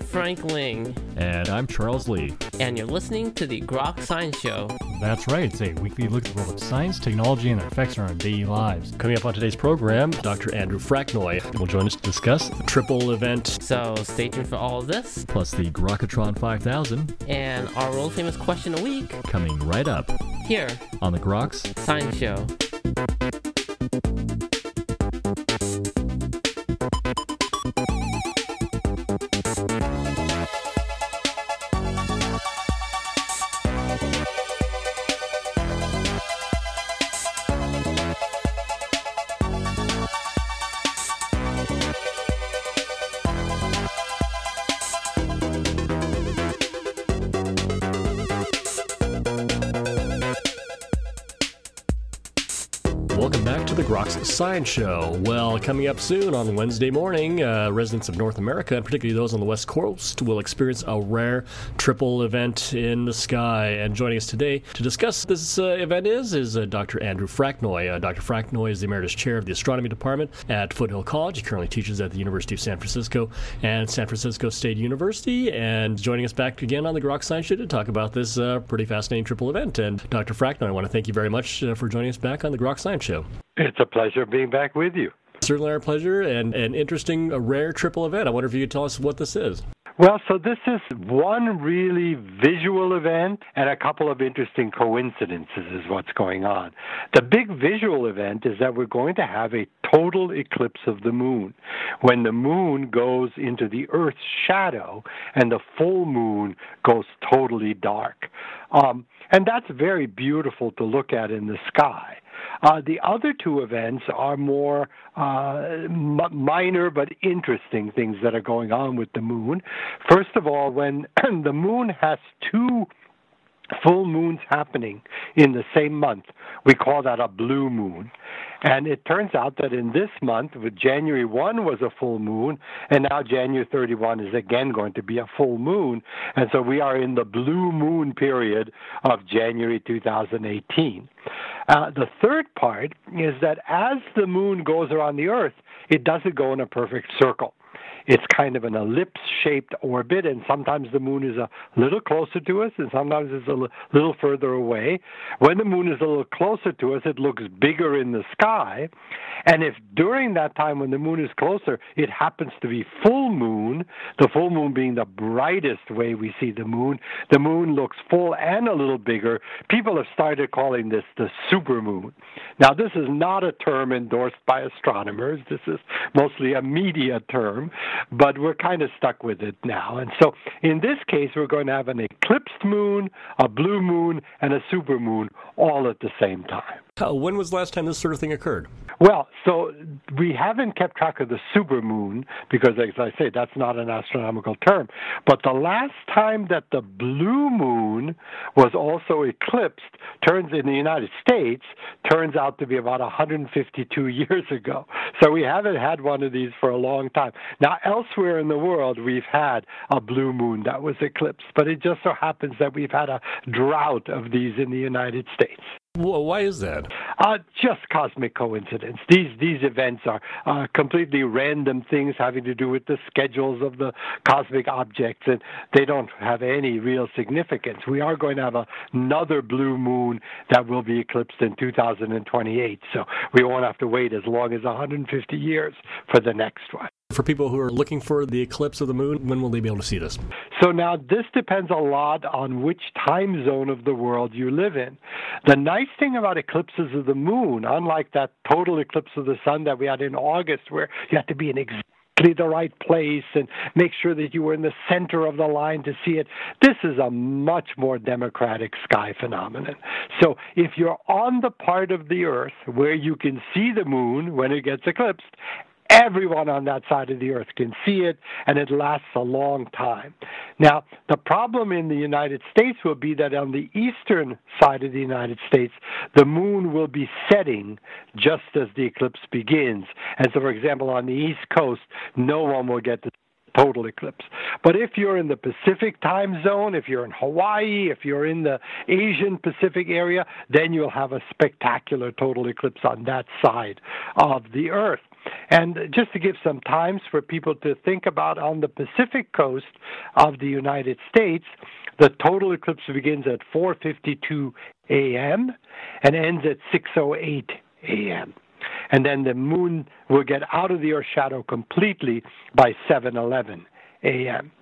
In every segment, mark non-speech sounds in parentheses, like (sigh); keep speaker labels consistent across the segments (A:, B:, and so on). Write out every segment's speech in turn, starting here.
A: Frank Ling.
B: And I'm Charles Lee.
A: And you're listening to the Groks Science Show.
B: That's right. It's a weekly look at the world of science, technology, and their effects on our daily lives. Coming up on today's program, Dr. Andrew Fraknoi will join us to discuss the triple event.
A: So stay tuned for all of this.
B: Plus the Grokatron 5000.
A: And our world famous question a week.
B: Coming right up.
A: Here.
B: On the Groks
A: Science Show.
B: Science Show. Well, coming up soon on Wednesday morning, uh, residents of North America, and particularly those on the West Coast, will experience a rare triple event in the sky. And joining us today to discuss this uh, event is is uh, Dr. Andrew Fraknoi. Uh, Dr. Fraknoi is the emeritus chair of the astronomy department at Foothill College. He currently teaches at the University of San Francisco and San Francisco State University. And joining us back again on the Groks Science Show to talk about this uh, pretty fascinating triple event. And Dr. Fraknoi, I want to thank you very much uh, for joining us back on the Groks Science Show.
C: It's a pleasure being back with you.
B: Certainly our pleasure and an interesting, a rare triple event. I wonder if you could tell us what this is.
C: Well, so this is one really visual event and a couple of interesting coincidences is what's going on. The big visual event is that we're going to have a total eclipse of the moon when the moon goes into the Earth's shadow and the full moon goes totally dark. Um, and that's very beautiful to look at in the sky. Uh, the other two events are more uh, m- minor but interesting things that are going on with the moon. First of all, when (clears throat) the moon has two full moons happening in the same month. We call that a blue moon. And it turns out that in this month, with January 1 was a full moon, and now January 31 is again going to be a full moon. And so we are in the blue moon period of January 2018. Uh, the third part is that as the moon goes around the Earth, it doesn't go in a perfect circle. It's kind of an ellipse shaped orbit, and sometimes the moon is a little closer to us, and sometimes it's a little further away. When the moon is a little closer to us, it looks bigger in the sky. And if during that time when the moon is closer, it happens to be full moon, the full moon being the brightest way we see the moon, the moon looks full and a little bigger. People have started calling this the supermoon. Now, this is not a term endorsed by astronomers. This is mostly a media term but we're kind of stuck with it now. And so in this case, we're going to have an eclipsed moon, a blue moon, and a super moon all at the same time.
B: when was the last time this sort of thing occurred?
C: Well, so we haven't kept track of the super moon because, as I say, that's not an astronomical term. But the last time that the blue moon was also eclipsed turns in the United States turns out to be about 152 (laughs) years ago. So we haven't had one of these for a long time. Now, elsewhere in the world, we've had a blue moon that was eclipsed, but it just so happens that we've had a drought of these in the United States.
B: Well, why is that?
C: Uh, just cosmic coincidence. These these events are uh, completely random things having to do with the schedules of the cosmic objects, and they don't have any real significance. We are going to have a, another blue moon that will be eclipsed in 2028, so we won't have to wait as long as 150 years for the next one.
B: For people who are looking for the eclipse of the moon, when will they be able to see this?
C: So now this depends a lot on which time zone of the world you live in. The nice thing about eclipses of the moon, unlike that total eclipse of the sun that we had in August, where you had to be in exactly the right place and make sure that you were in the center of the line to see it. This is a much more democratic sky phenomenon. So if you're on the part of the Earth where you can see the moon when it gets eclipsed Everyone on that side of the earth can see it, and it lasts a long time. Now, the problem in the United States will be that on the eastern side of the United States, the moon will be setting just as the eclipse begins. And so, for example, on the East Coast, no one will get the total eclipse. But if you're in the Pacific time zone, if you're in Hawaii, if you're in the Asian Pacific area, then you'll have a spectacular total eclipse on that side of the Earth. And just to give some times for people to think about on the Pacific coast of the United States, the total eclipse begins at 4:52 a.m. and ends at 6:08 a.m. And then the moon will get out of the Earth's shadow completely by 7:11 a.m.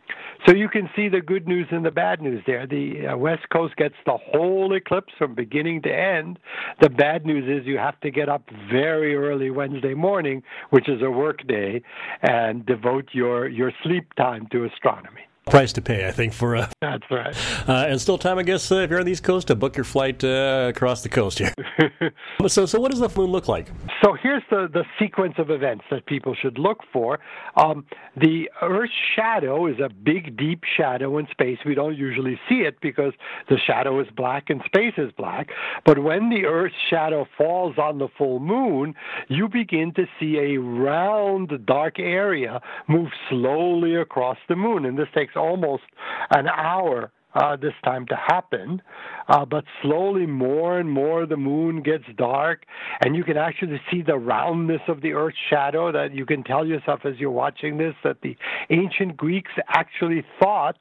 C: So you can see the good news and the bad news there. The uh, West Coast gets the whole eclipse from beginning to end. The bad news is you have to get up very early Wednesday morning, which is a work day, and devote your, your sleep time to astronomy
B: price to pay, I think, for uh, (laughs)
C: that's right.
B: Uh, and still time, I guess, uh, if you're on the East Coast, to book your flight uh, across the coast here. (laughs) so, so what does the moon look like?
C: So here's the the sequence of events that people should look for. Um, the Earth's shadow is a big, deep shadow in space. We don't usually see it because the shadow is black and space is black. But when the Earth's shadow falls on the full moon, you begin to see a round, dark area move slowly across the moon, and this takes almost an hour uh, this time to happen. Uh, but slowly, more and more, the moon gets dark, and you can actually see the roundness of the Earth's shadow. That you can tell yourself as you're watching this that the ancient Greeks actually thought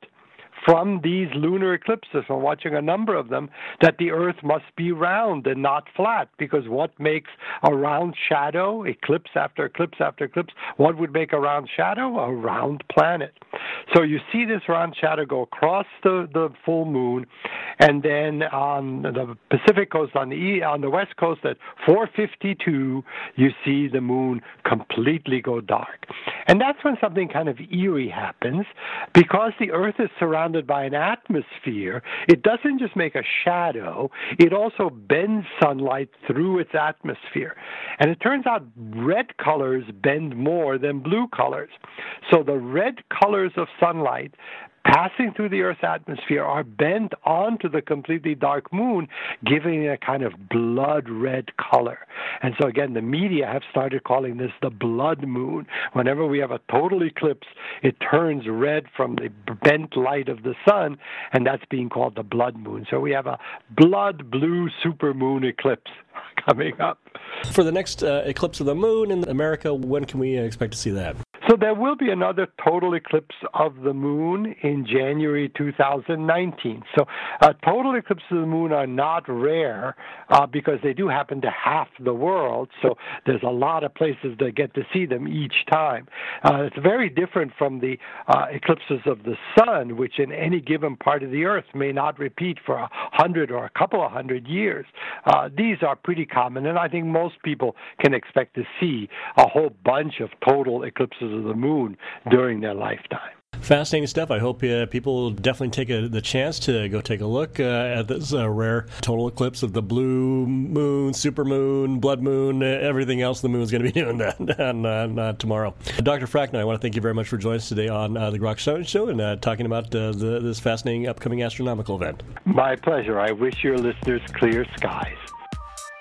C: from these lunar eclipses, from watching a number of them, that the Earth must be round and not flat. Because what makes a round shadow, eclipse after eclipse after eclipse, what would make a round shadow? A round planet. So you see this round shadow go across the, the full moon, and then on the Pacific coast, on the on the west coast at 4:52, you see the moon completely go dark, and that's when something kind of eerie happens, because the Earth is surrounded by an atmosphere, it doesn't just make a shadow, it also bends sunlight through its atmosphere. And it turns out red colors bend more than blue colors. So the red colors of sunlight passing through the Earth's atmosphere are bent onto the completely dark moon, giving it a kind of blood red color. And so, again, the media have started calling this the blood moon. Whenever we have a total eclipse, it turns red from the bent light of the sun, and that's being called the blood moon. So we have a blood blue supermoon eclipse (laughs) coming up.
B: For the next uh, eclipse of the moon in America, when can we expect to see that?
C: So there will be another total eclipse of the moon in January 2019. So uh, total eclipses of the moon are not rare uh, because they do happen to half the world. So there's a lot of places that get to see them each time. Uh, it's very different from the uh, eclipses of the sun, which in any given part of the earth may not repeat for a hundred or a couple of hundred years. Uh, these are pretty common, and I think most people can expect to see a whole bunch of total eclipses of the moon during their lifetime.
B: Fascinating stuff. I hope uh, people will definitely take a, the chance to go take a look uh, at this uh, rare total eclipse of the blue moon, super moon, blood moon, uh, everything else the moon is going to be (laughs) doing that on, uh, tomorrow. Dr. Frackner, I want to thank you very much for joining us today on uh, the Groks Science Show and talking about the, this fascinating upcoming astronomical event.
C: My pleasure. I wish your listeners clear skies.